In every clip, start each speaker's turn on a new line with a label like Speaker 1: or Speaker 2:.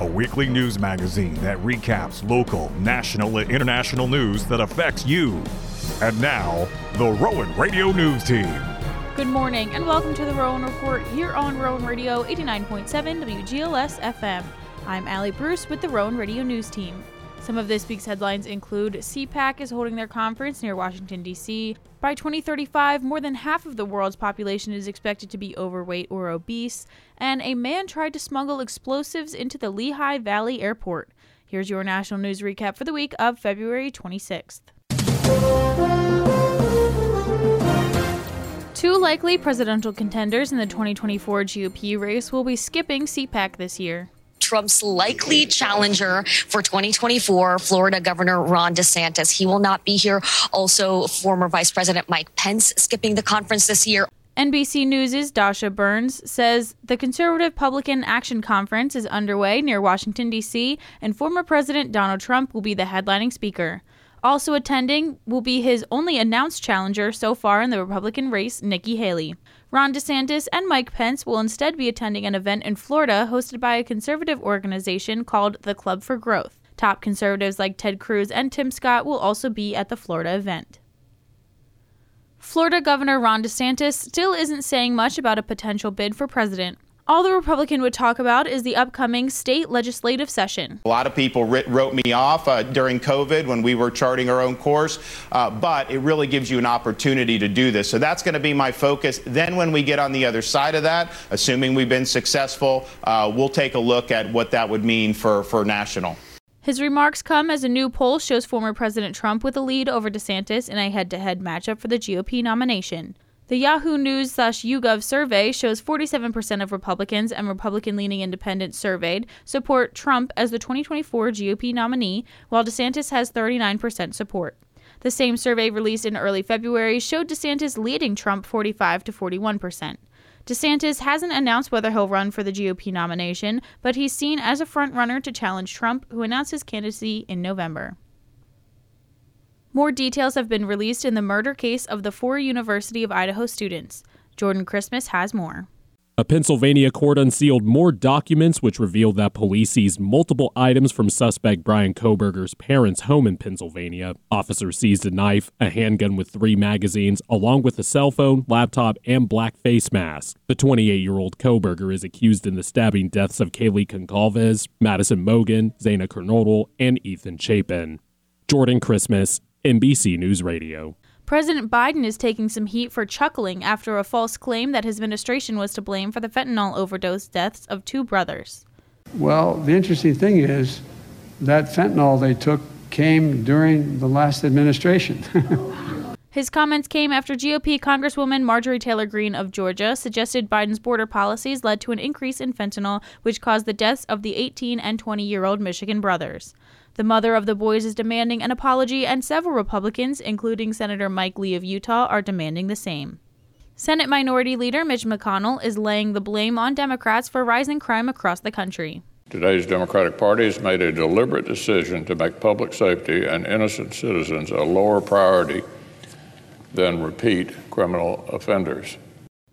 Speaker 1: a weekly news magazine that recaps local, national, and international news that affects you. And now, the Rowan Radio News Team.
Speaker 2: Good morning and welcome to the Rowan Report here on Rowan Radio 89.7 WGLS FM. I'm Allie Bruce with the Rowan Radio News Team. Some of this week's headlines include CPAC is holding their conference near Washington, D.C. By 2035, more than half of the world's population is expected to be overweight or obese, and a man tried to smuggle explosives into the Lehigh Valley Airport. Here's your national news recap for the week of February 26th. Two likely presidential contenders in the 2024 GOP race will be skipping CPAC this year.
Speaker 3: Trump's likely challenger for 2024, Florida Governor Ron DeSantis. He will not be here. Also, former Vice President Mike Pence skipping the conference this year.
Speaker 2: NBC News' Dasha Burns says the Conservative Publican Action Conference is underway near Washington, D.C., and former President Donald Trump will be the headlining speaker. Also attending will be his only announced challenger so far in the Republican race, Nikki Haley. Ron DeSantis and Mike Pence will instead be attending an event in Florida hosted by a conservative organization called the Club for Growth. Top conservatives like Ted Cruz and Tim Scott will also be at the Florida event. Florida Governor Ron DeSantis still isn't saying much about a potential bid for president. All the Republican would talk about is the upcoming state legislative session.
Speaker 4: A lot of people writ- wrote me off uh, during COVID when we were charting our own course, uh, but it really gives you an opportunity to do this. So that's going to be my focus. Then, when we get on the other side of that, assuming we've been successful, uh, we'll take a look at what that would mean for, for national.
Speaker 2: His remarks come as a new poll shows former President Trump with a lead over DeSantis in a head to head matchup for the GOP nomination. The Yahoo News slash YouGov survey shows 47% of Republicans and Republican leaning independents surveyed support Trump as the 2024 GOP nominee, while DeSantis has 39% support. The same survey released in early February showed DeSantis leading Trump 45 to 41%. DeSantis hasn't announced whether he'll run for the GOP nomination, but he's seen as a frontrunner to challenge Trump, who announced his candidacy in November. More details have been released in the murder case of the four University of Idaho students. Jordan Christmas has more.
Speaker 5: A Pennsylvania court unsealed more documents which revealed that police seized multiple items from suspect Brian Kohberger's parents' home in Pennsylvania. Officers seized a knife, a handgun with three magazines, along with a cell phone, laptop, and black face mask. The 28 year old Kohberger is accused in the stabbing deaths of Kaylee Goncalves, Madison Mogen, Xana Kernodle, and Ethan Chapin. Jordan Christmas, NBC News Radio.
Speaker 2: President Biden is taking some heat for chuckling after a false claim that his administration was to blame for the fentanyl overdose deaths of two brothers.
Speaker 6: Well, the interesting thing is that fentanyl they took came during the last administration.
Speaker 2: His comments came after GOP Congresswoman Marjorie Taylor Greene of Georgia suggested Biden's border policies led to an increase in fentanyl, which caused the deaths of the 18 and 20 year old Michigan brothers. The mother of the boys is demanding an apology, and several Republicans, including Senator Mike Lee of Utah, are demanding the same. Senate Minority Leader Mitch McConnell is laying the blame on Democrats for rising crime across the country.
Speaker 7: Today's Democratic Party has made a deliberate decision to make public safety and innocent citizens a lower priority than repeat criminal offenders.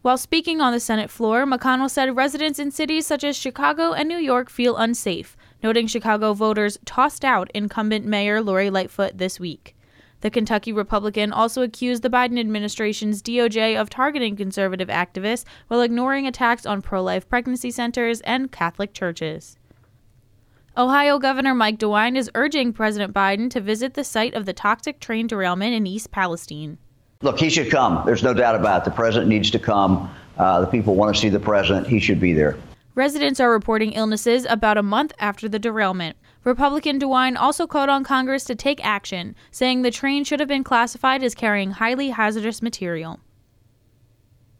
Speaker 2: While speaking on the Senate floor, McConnell said residents in cities such as Chicago and New York feel unsafe, noting Chicago voters tossed out incumbent Mayor Lori Lightfoot this week. The Kentucky Republican also accused the Biden administration's DOJ of targeting conservative activists while ignoring attacks on pro life pregnancy centers and Catholic churches. Ohio Governor Mike DeWine is urging President Biden to visit the site of the toxic train derailment in East Palestine.
Speaker 8: Look, he should come. There's no doubt about it. The president needs to come. Uh, the people want to see the president. He should be there.
Speaker 2: Residents are reporting illnesses about a month after the derailment. Republican DeWine also called on Congress to take action, saying the train should have been classified as carrying highly hazardous material.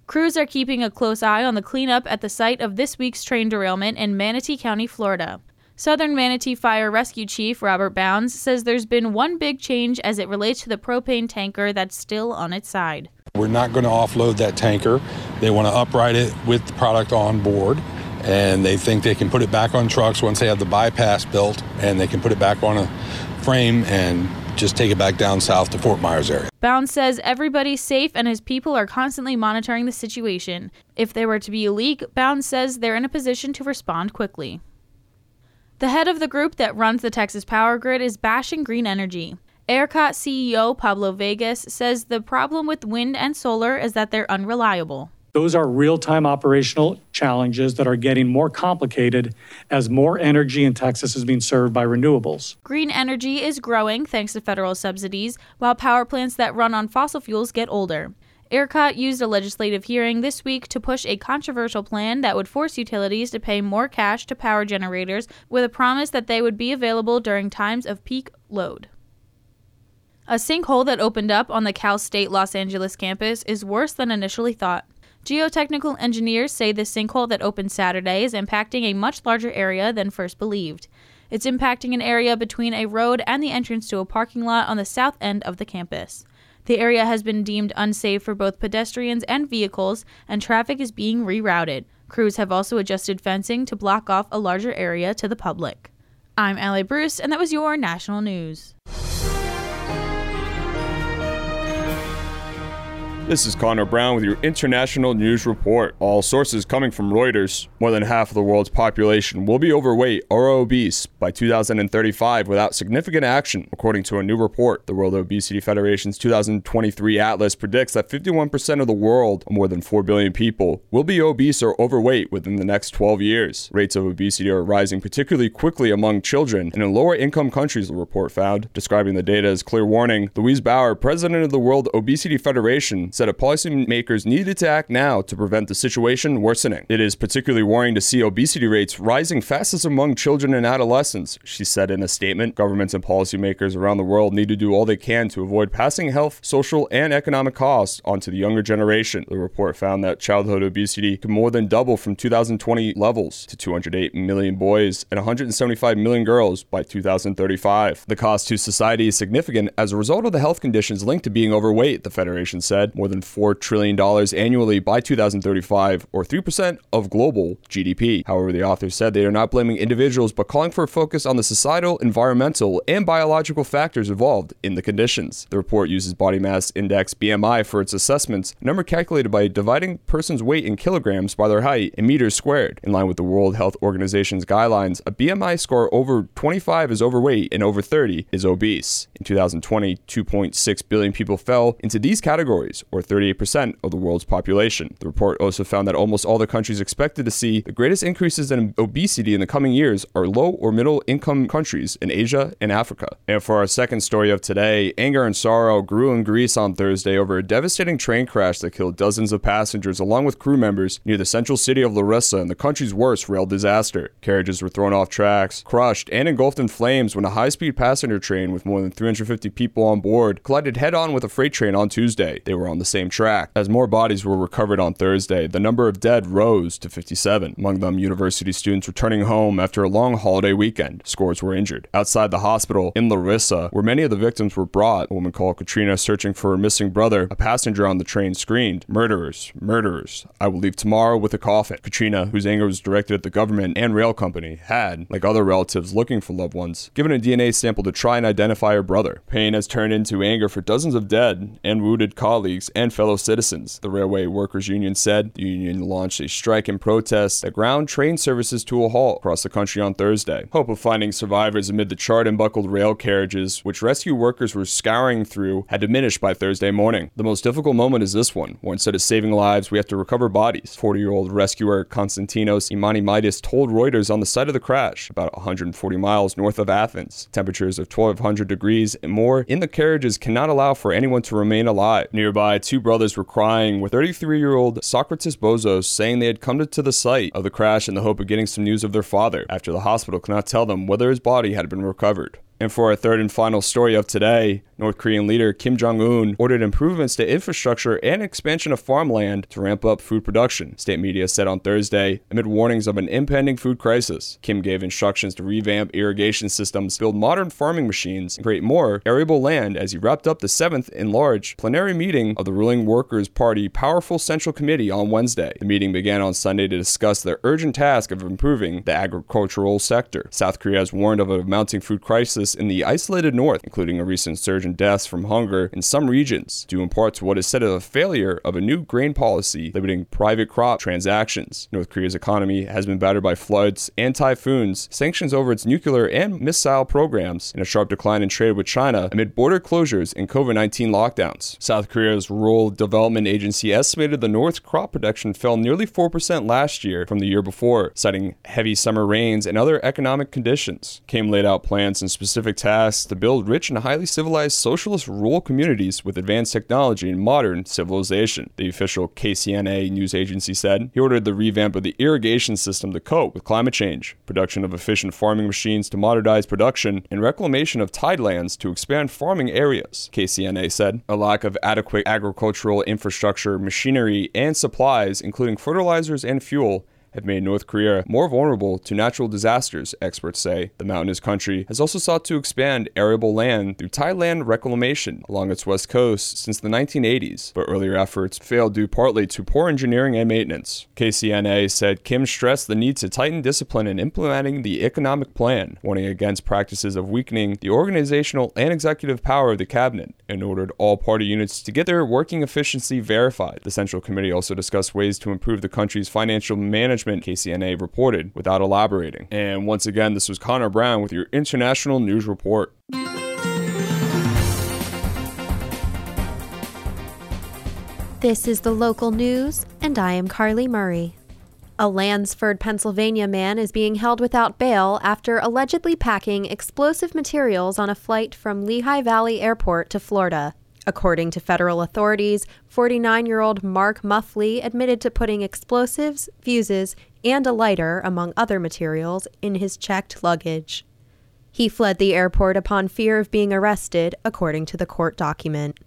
Speaker 2: Crews are keeping a close eye on the cleanup at the site of this week's train derailment in Manatee County, Florida. Southern Manatee Fire Rescue Chief Robert Bounds says there's been one big change as it relates to the propane tanker that's still on its side.
Speaker 9: We're not going to offload that tanker. They want to upright it with the product on board, and they think they can put it back on trucks once they have the bypass built, and they can put it back on a frame and just take it back down south to Fort Myers area.
Speaker 2: Bounds says everybody's safe and his people are constantly monitoring the situation. If there were to be a leak, Bounds says they're in a position to respond quickly. The head of the group that runs the Texas power grid is bashing green energy. ERCOT CEO Pablo Vegas says the problem with wind and solar is that they're unreliable.
Speaker 10: Those are real time operational challenges that are getting more complicated as more energy in Texas is being served by renewables.
Speaker 2: Green energy is growing thanks to federal subsidies, while power plants that run on fossil fuels get older. ERCOT used a legislative hearing this week to push a controversial plan that would force utilities to pay more cash to power generators with a promise that they would be available during times of peak load. A sinkhole that opened up on the Cal State Los Angeles campus is worse than initially thought. Geotechnical engineers say the sinkhole that opened Saturday is impacting a much larger area than first believed. It's impacting an area between a road and the entrance to a parking lot on the south end of the campus. The area has been deemed unsafe for both pedestrians and vehicles, and traffic is being rerouted. Crews have also adjusted fencing to block off a larger area to the public. I'm Allie Bruce, and that was your national news.
Speaker 11: This is Connor Brown with your international news report. All sources coming from Reuters. More than half of the world's population will be overweight or obese by 2035 without significant action, according to a new report. The World Obesity Federation's 2023 Atlas predicts that 51% of the world, or more than 4 billion people, will be obese or overweight within the next 12 years. Rates of obesity are rising particularly quickly among children and in lower income countries, the report found. Describing the data as clear warning, Louise Baur, president of the World Obesity Federation, said policymakers needed to act now to prevent the situation worsening. It is particularly worrying to see obesity rates rising fastest among children and adolescents, she said in a statement. Governments and policymakers around the world need to do all they can to avoid passing health, social, and economic costs onto the younger generation. The report found that childhood obesity could more than double from 2020 levels to 208 million boys and 175 million girls by 2035. The cost to society is significant as a result of the health conditions linked to being overweight, the Federation said. More than $4 trillion annually by 2035, or 3% of global GDP. However, the authors said they are not blaming individuals but calling for a focus on the societal, environmental, and biological factors involved in the conditions. The report uses body mass index BMI for its assessments, a number calculated by dividing person's weight in kilograms by their height in meters squared. In line with the World Health Organization's guidelines, a BMI score over 25 is overweight and over 30 is obese. In 2020, 2.6 billion people fell into these categories, or 38% of the world's population. The report also found that almost all the countries expected to see the greatest increases in obesity in the coming years are low or middle income countries in Asia and Africa. And for our second story of today, anger and sorrow grew in Greece on Thursday over a devastating train crash that killed dozens of passengers along with crew members near the central city of Larissa in the country's worst rail disaster. Carriages were thrown off tracks, crushed, and engulfed in flames when a high speed passenger train with more than 350 people on board collided head on with a freight train on Tuesday. They were on the same track. As more bodies were recovered on Thursday, the number of dead rose to 57, among them university students returning home after a long holiday weekend. Scores were injured. Outside the hospital in Larissa, where many of the victims were brought, a woman called Katrina searching for her missing brother, a passenger on the train screamed, Murderers, murderers. I will leave tomorrow with a coffin. Katrina, whose anger was directed at the government and rail company, had, like other relatives looking for loved ones, given a DNA sample to try and identify her brother. Pain has turned into anger for dozens of dead and wounded colleagues and fellow citizens, the Railway Workers Union said. The union launched a strike in protest that ground train services to a halt across the country on Thursday. Hope of finding survivors amid the charred and buckled rail carriages, which rescue workers were scouring through, had diminished by Thursday morning. The most difficult moment is this one, where instead of saving lives, we have to recover bodies. 40 year old rescuer Konstantinos Imanimaitis told Reuters on the site of the crash, about 140 miles north of Athens. Temperatures of 1200 degrees and more in the carriages cannot allow for anyone to remain alive. Nearby, two brothers were crying, with 33 year old Socrates Bozos saying they had come to the site of the crash in the hope of getting some news of their father after the hospital could not tell them whether his body had been recovered. And for our third and final story of today, North Korean leader Kim Jong un ordered improvements to infrastructure and expansion of farmland to ramp up food production, state media said on Thursday, amid warnings of an impending food crisis. Kim gave instructions to revamp irrigation systems, build modern farming machines, and create more arable land as he wrapped up the seventh enlarged plenary meeting of the ruling Workers' Party Powerful Central Committee on Wednesday. The meeting began on Sunday to discuss the urgent task of improving the agricultural sector. South Korea has warned of a mounting food crisis in the isolated north, including a recent surge in deaths from hunger in some regions, due in part to what is said as a failure of a new grain policy limiting private crop transactions. North Korea's economy has been battered by floods and typhoons, sanctions over its nuclear and missile programs, and a sharp decline in trade with China amid border closures and COVID 19 lockdowns. South Korea's Rural Development Agency estimated the North's crop production fell nearly 4% last year from the year before, citing heavy summer rains and other economic conditions. Kim laid out plans and specific tasks to build rich and highly civilized socialist rural communities with advanced technology and modern civilization, the official KCNA news agency said. He ordered the revamp of the irrigation system to cope with climate change, production of efficient farming machines to modernize production, and reclamation of tidelands to expand farming areas, KCNA said. A lack of adequate agricultural infrastructure, machinery, and supplies, including fertilizers and fuel, have made North Korea more vulnerable to natural disasters, experts say. The mountainous country has also sought to expand arable land through tideland reclamation along its west coast since the 1980s, but earlier efforts failed due partly to poor engineering and maintenance. KCNA said Kim stressed the need to tighten discipline in implementing the economic plan, warning against practices of weakening the organizational and executive power of the cabinet, and ordered all party units to get their working efficiency verified. The Central Committee also discussed ways to improve the country's financial management management, KCNA reported, without elaborating. And once again, this was Connor Brown with your International News Report.
Speaker 12: This is the local news, and I am Carly Murray. A Lansford, Pennsylvania man is being held without bail after allegedly packing explosive materials on a flight from Lehigh Valley Airport to Florida. According to federal authorities, 49 year old Mark Muffley admitted to putting explosives, fuses, and a lighter, among other materials, in his checked luggage. He fled the airport upon fear of being arrested, according to the court document.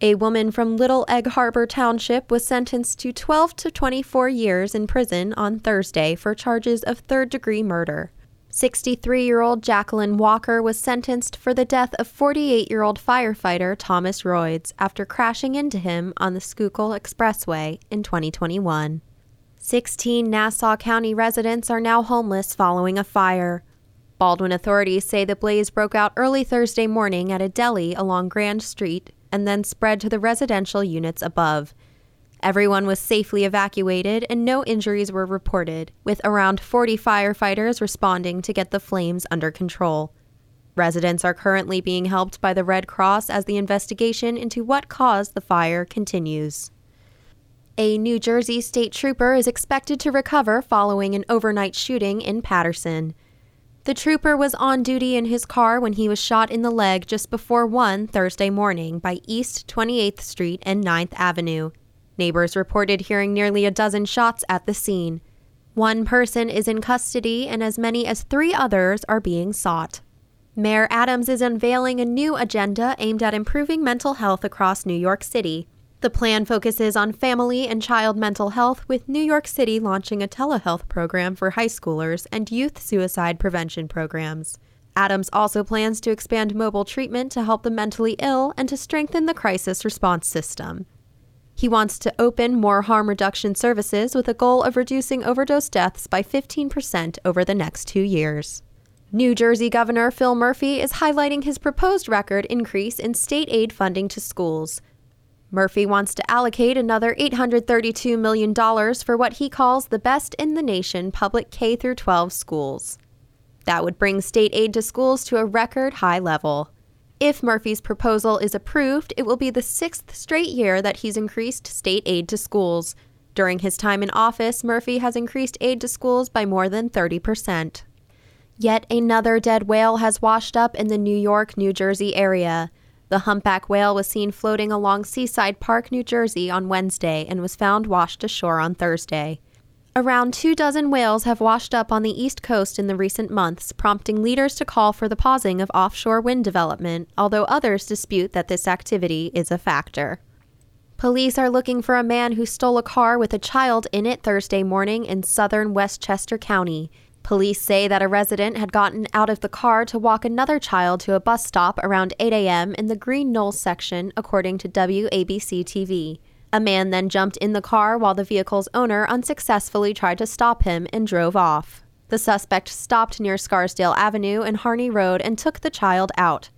Speaker 12: A woman from Little Egg Harbor Township was sentenced to 12 to 24 years in prison on Thursday for charges of third degree murder. 63 year old Jacqueline Walker was sentenced for the death of 48 year old firefighter Thomas Royds after crashing into him on the Schuylkill Expressway in 2021. 16 Nassau County residents are now homeless following a fire. Baldwin authorities say the blaze broke out early Thursday morning at a deli along Grand Street and then spread to the residential units above. Everyone was safely evacuated and no injuries were reported, with around 40 firefighters responding to get the flames under control. Residents are currently being helped by the Red Cross as the investigation into what caused the fire continues. A New Jersey state trooper is expected to recover following an overnight shooting in Paterson. The trooper was on duty in his car when he was shot in the leg just before 1 Thursday morning by East 28th Street and 9th Avenue. Neighbors reported hearing nearly a dozen shots at the scene. One person is in custody, and as many as three others are being sought. Mayor Adams is unveiling a new agenda aimed at improving mental health across New York City. The plan focuses on family and child mental health, with New York City launching a telehealth program for high schoolers and youth suicide prevention programs. Adams also plans to expand mobile treatment to help the mentally ill and to strengthen the crisis response system. He wants to open more harm reduction services with a goal of reducing overdose deaths by 15% over the next two years. New Jersey Governor Phil Murphy is highlighting his proposed record increase in state aid funding to schools. Murphy wants to allocate another $832 million for what he calls the best in the nation public K 12 schools. That would bring state aid to schools to a record high level. If Murphy's proposal is approved, it will be the sixth straight year that he's increased state aid to schools. During his time in office, Murphy has increased aid to schools by more than 30%. Yet another dead whale has washed up in the New York, New Jersey area. The humpback whale was seen floating along Seaside Park, New Jersey on Wednesday and was found washed ashore on Thursday. Around two dozen whales have washed up on the East Coast in the recent months, prompting leaders to call for the pausing of offshore wind development, although others dispute that this activity is a factor. Police are looking for a man who stole a car with a child in it Thursday morning in southern Westchester County. Police say that a resident had gotten out of the car to walk another child to a bus stop around 8 a.m. in the Green Knoll section, according to WABC TV. A man then jumped in the car while the vehicle's owner unsuccessfully tried to stop him and drove off. The suspect stopped near Scarsdale Avenue and Harney Road and took the child out.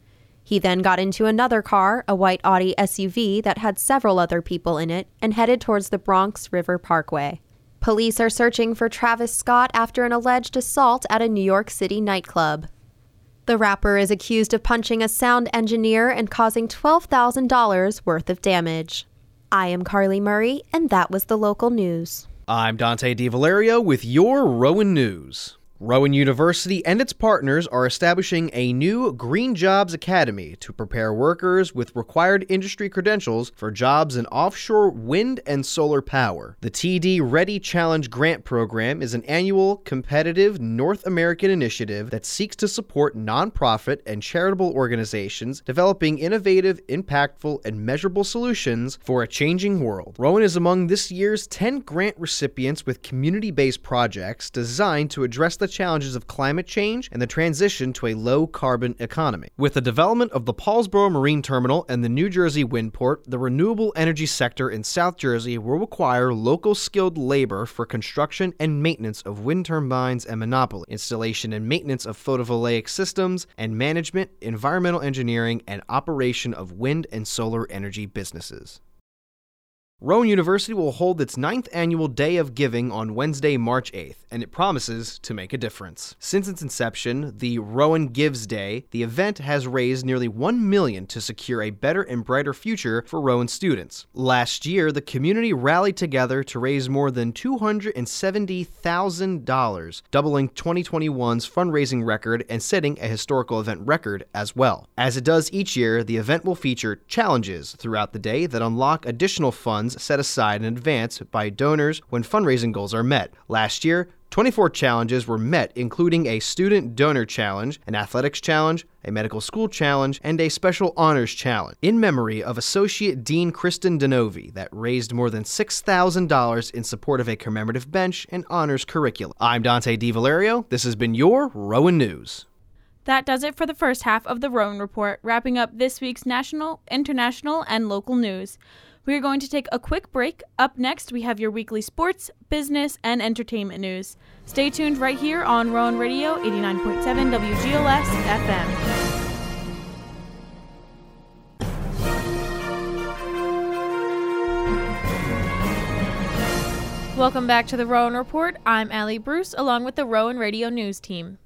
Speaker 12: He then got into another car, a white Audi SUV that had several other people in it, and headed towards the Bronx River Parkway. Police are searching for Travis Scott after an alleged assault at a New York City nightclub. The rapper is accused of punching a sound engineer and causing $12,000 worth of damage. I am Carly Murray, and that was the local news.
Speaker 13: I'm Dante DiValerio with your Rowan News. Rowan University and its partners are establishing a new Green Jobs Academy to prepare workers with required industry credentials for jobs in offshore wind and solar power. The TD Ready Challenge Grant Program is an annual, competitive North American initiative that seeks to support nonprofit and charitable organizations developing innovative, impactful, and measurable solutions for a changing world. Rowan is among this year's 10 grant recipients with community based projects designed to address the challenges of climate change and the transition to a low carbon economy. With the development of the Paulsboro Marine Terminal and the New Jersey Windport, the renewable energy sector in South Jersey will require local skilled labor for construction and maintenance of wind turbines and monopiles, installation and maintenance of photovoltaic systems, and management, environmental engineering, and operation of wind and solar energy businesses. Rowan University will hold its ninth annual Day of Giving on Wednesday, March 8th, and it promises to make a difference. Since its inception, the Rowan Gives Day, the event has raised nearly 1 million to secure a better and brighter future for Rowan students. Last year, the community rallied together to raise more than $270,000, doubling 2021's fundraising record and setting a historical event record as well. As it does each year, the event will feature challenges throughout the day that unlock additional funds set aside in advance by donors when fundraising goals are met. Last year, 24 challenges were met, including a student donor challenge, an athletics challenge, a medical school challenge, and a special honors challenge in memory of Associate Dean Kristen Denovi that raised more than $6,000 in support of a commemorative bench and honors curriculum. I'm Dante DiValerio. This has been your Rowan News.
Speaker 2: That does it for the first half of the Rowan Report, wrapping up this week's national, international, and local news. We are going to take a quick break. Up next, we have your weekly sports, business, and entertainment news. Stay tuned right here on Rowan Radio 89.7 WGLS FM. Welcome back to the Rowan Report. I'm Allie Bruce along with the Rowan Radio News team.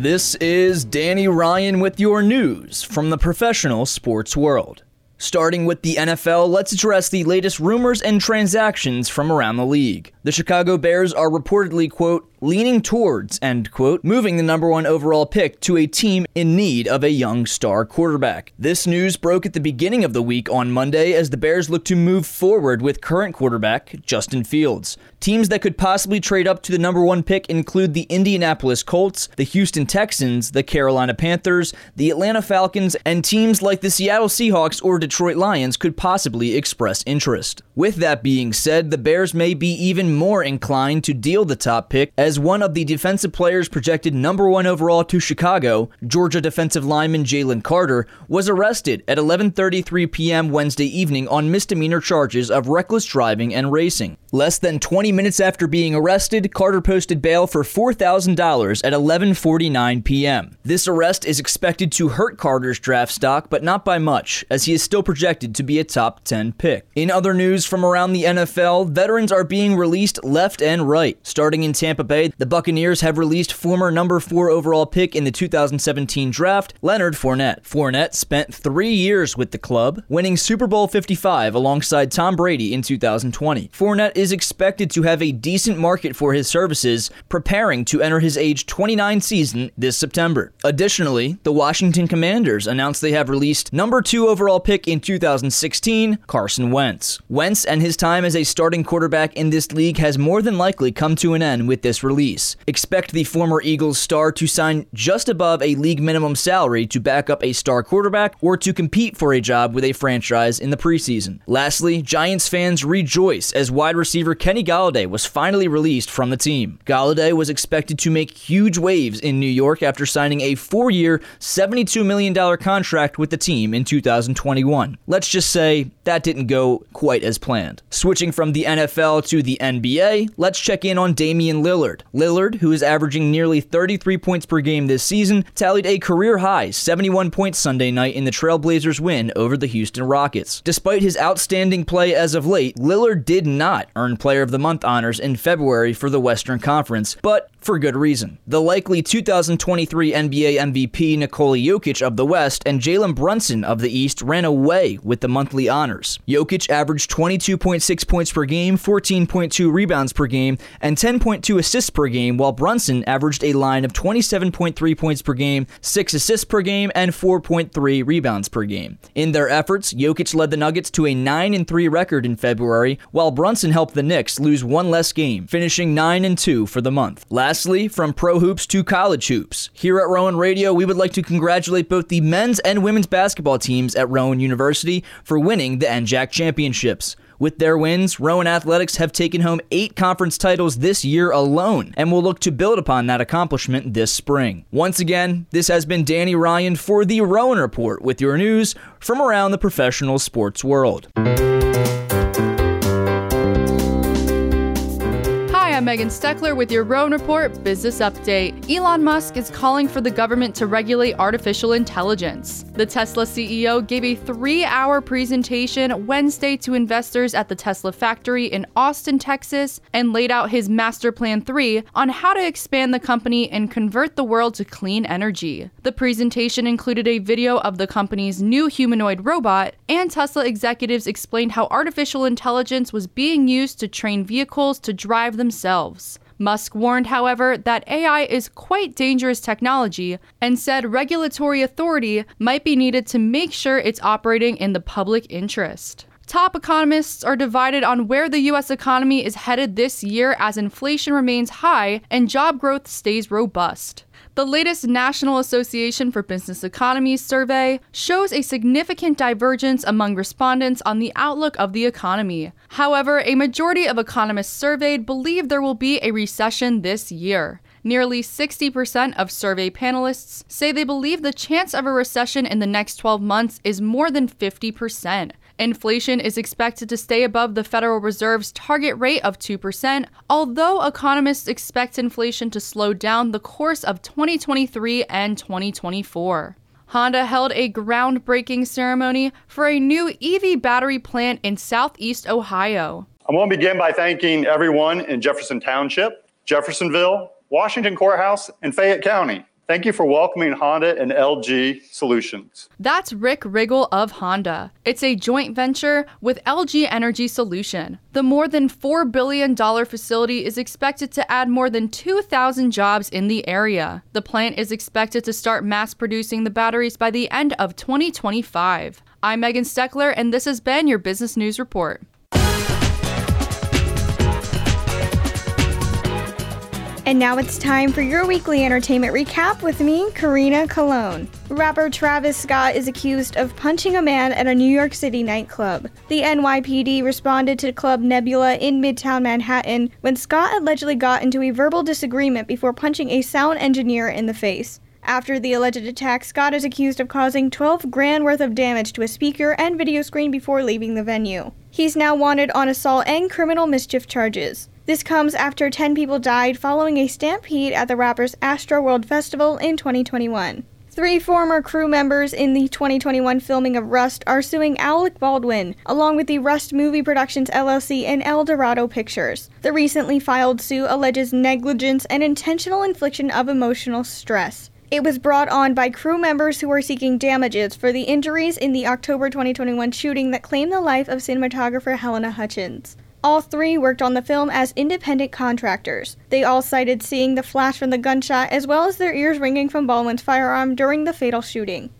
Speaker 14: This is Danny Ryan with your news from the professional sports world. Starting with the NFL, let's address the latest rumors and transactions from around the league. The Chicago Bears are reportedly, quote, leaning towards, end quote, moving the number one overall pick to a team in need of a young star quarterback. This news broke at the beginning of the week on Monday as the Bears look to move forward with current quarterback Justin Fields. Teams that could possibly trade up to the number one pick include the Indianapolis Colts, the Houston Texans, the Carolina Panthers, the Atlanta Falcons, and teams like the Seattle Seahawks or Detroit Lions could possibly express interest. With that being said, the Bears may be even more inclined to deal the top pick as one of the defensive players projected number one overall to Chicago, Georgia defensive lineman Jalen Carter, was arrested at 11:33 p.m. Wednesday evening on misdemeanor charges of reckless driving and racing. Less than 20 minutes after being arrested, Carter posted bail for $4,000 at 11:49 p.m. This arrest is expected to hurt Carter's draft stock, but not by much, as he is still projected to be a top 10 pick. In other news from around the NFL, veterans are being released left and right. Starting in Tampa Bay, way, the Buccaneers have released former number 4 overall pick in the 2017 draft, Leonard Fournette. Fournette spent 3 years with the club, winning Super Bowl 55 alongside Tom Brady in 2020. Fournette is expected to have a decent market for his services, preparing to enter his age 29 season this September. Additionally, the Washington Commanders announced they have released number 2 overall pick in 2016, Carson Wentz. Wentz and his time as a starting quarterback in this league has more than likely come to an end with this release. Expect the former Eagles star to sign just above a league minimum salary to back up a star quarterback or to compete for a job with a franchise in the preseason. Lastly, Giants fans rejoice as wide receiver Kenny Golladay was finally released from the team. Golladay was expected to make huge waves in New York after signing a four year, $72 million contract with the team in 2021. Let's just say that didn't go quite as planned. Switching from the NFL to the NBA, let's check in on Damian Lillard. Lillard, who is averaging nearly 33 points per game this season, tallied a career high 71 points Sunday night in the Trailblazers win over the Houston Rockets. Despite his outstanding play as of late, Lillard did not earn Player of the Month honors in February for the Western Conference, but for good reason. The likely 2023 NBA MVP Nikola Jokic of the West and Jalen Brunson of the East ran away with the monthly honors. Jokic averaged 22.6 points per game, 14.2 rebounds per game, and 10.2 assists per game, while Brunson averaged a line of 27.3 points per game, 6 assists per game, and 4.3 rebounds per game. In their efforts, Jokic led the Nuggets to a 9 3 record in February, while Brunson helped the Knicks lose one less game, finishing 9 2 for the month. Lastly, from pro hoops to college hoops. Here at Rowan Radio, we would like to congratulate both the men's and women's basketball teams at Rowan University for winning the NJAC championships. With their wins, Rowan Athletics have taken home eight conference titles this year alone and will look to build upon that accomplishment this spring. Once again, this has been Danny Ryan for the Rowan Report with your news from around the professional sports world.
Speaker 15: I'm Megan Steckler with your Rowan Report Business Update. Elon Musk is calling for the government to regulate artificial intelligence. The Tesla CEO gave a three hour presentation Wednesday to investors at the Tesla factory in Austin, Texas, and laid out his Master Plan 3 on how to expand the company and convert the world to clean energy. The presentation included a video of the company's new humanoid robot, and Tesla executives explained how artificial intelligence was being used to train vehicles to drive themselves themselves. Musk warned, however, that AI is quite dangerous technology and said regulatory authority might be needed to make sure it's operating in the public interest. Top economists are divided on where the U.S. economy is headed this year as inflation remains high and job growth stays robust. The latest National Association for Business Economics survey shows a significant divergence among respondents on the outlook of the economy. However, a majority of economists surveyed believe there will be a recession this year. Nearly 60% of survey panelists say they believe the chance of a recession in the next 12 months is more than 50%. Inflation is expected to stay above the Federal Reserve's target rate of 2%, although economists expect inflation to slow down the course of 2023 and 2024. Honda held a groundbreaking ceremony for a new EV battery plant in southeast Ohio.
Speaker 16: I want to begin by thanking everyone in Jefferson Township, Jeffersonville, Washington Courthouse, and Fayette County Thank you for welcoming Honda and LG Solutions.
Speaker 15: That's Rick Riggle of Honda. It's a joint venture with LG Energy Solution. The more than $4 billion facility is expected to add more than 2,000 jobs in the area. The plant is expected to start mass producing the batteries by the end of 2025. I'm Megan Steckler, and this has been your Business News Report.
Speaker 17: And now it's time for your weekly entertainment recap with me, Karina Cologne. Rapper Travis Scott is accused of punching a man at a New York City nightclub. The NYPD responded to Club Nebula in Midtown Manhattan when Scott allegedly got into a verbal disagreement before punching a sound engineer in the face. After the alleged attack, Scott is accused of causing 12 grand worth of damage to a speaker and video screen before leaving the venue. He's now wanted on assault and criminal mischief charges. This comes after 10 people died following a stampede at the rapper's Astroworld Festival in 2021. Three former crew members in the 2021 filming of Rust are suing Alec Baldwin, along with the Rust Movie Productions LLC and El Dorado Pictures. The recently filed suit alleges negligence and intentional infliction of emotional stress. It was brought on by crew members who are seeking damages for the injuries in the October 2021 shooting that claimed the life of cinematographer Halyna Hutchins. All three worked on the film as independent contractors. They all cited seeing the flash from the gunshot as well as their ears ringing from Baldwin's firearm during the fatal shooting.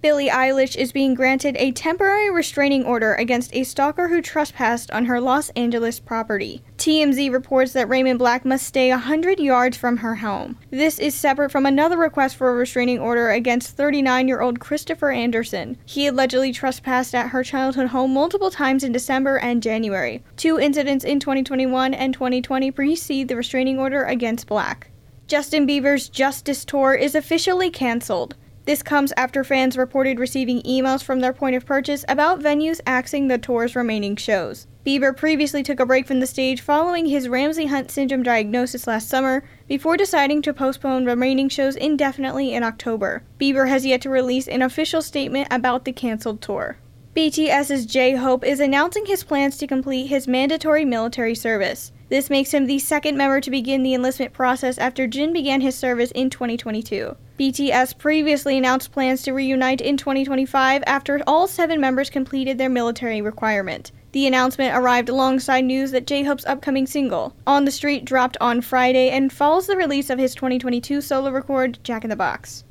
Speaker 17: Billie Eilish is being granted a temporary restraining order against a stalker who trespassed on her Los Angeles property. TMZ reports that Raymond Black must stay 100 yards from her home. This is separate from another request for a restraining order against 39 year old Christopher Anderson. He allegedly trespassed at her childhood home multiple times in December and January. Two incidents in 2021 and 2020 precede the restraining order against Black. Justin Bieber's Justice Tour is officially canceled. This comes after fans reported receiving emails from their point of purchase about venues axing the tour's remaining shows. Bieber previously took a break from the stage following his Ramsay Hunt syndrome diagnosis last summer before deciding to postpone remaining shows indefinitely in October. Bieber has yet to release an official statement about the canceled tour. BTS's J Hope is announcing his plans to complete his mandatory military service. This makes him the second member to begin the enlistment process after Jin began his service in 2022. BTS previously announced plans to reunite in 2025 after all seven members completed their military requirement. The announcement arrived alongside news that J Hope's upcoming single, On the Street, dropped on Friday and follows the release of his 2022 solo record, Jack in the Box.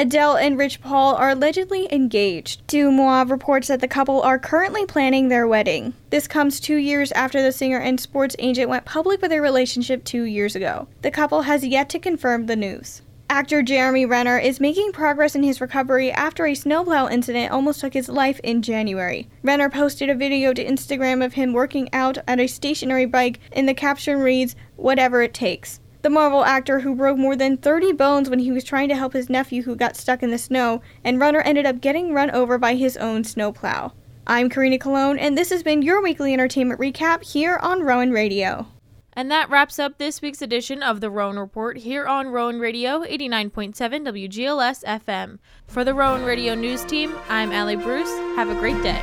Speaker 17: Adele and Rich Paul are allegedly engaged. DeuxMoi reports that the couple are currently planning their wedding. This comes two years after the singer and sports agent went public with their relationship two years ago. The couple has yet to confirm the news. Actor Jeremy Renner is making progress in his recovery after a snowplow incident almost took his life in January. Renner posted a video to Instagram of him working out at a stationary bike, and the caption reads, Whatever it takes. The Marvel actor who broke more than 30 bones when he was trying to help his nephew who got stuck in the snow, and Renner ended up getting run over by his own snowplow. I'm Karina Cologne, and this has been your weekly entertainment recap here on Rowan Radio.
Speaker 2: And that wraps up this week's edition of the Rowan Report here on Rowan Radio 89.7 WGLS FM. For the Rowan Radio News Team, I'm Allie Bruce. Have a great day.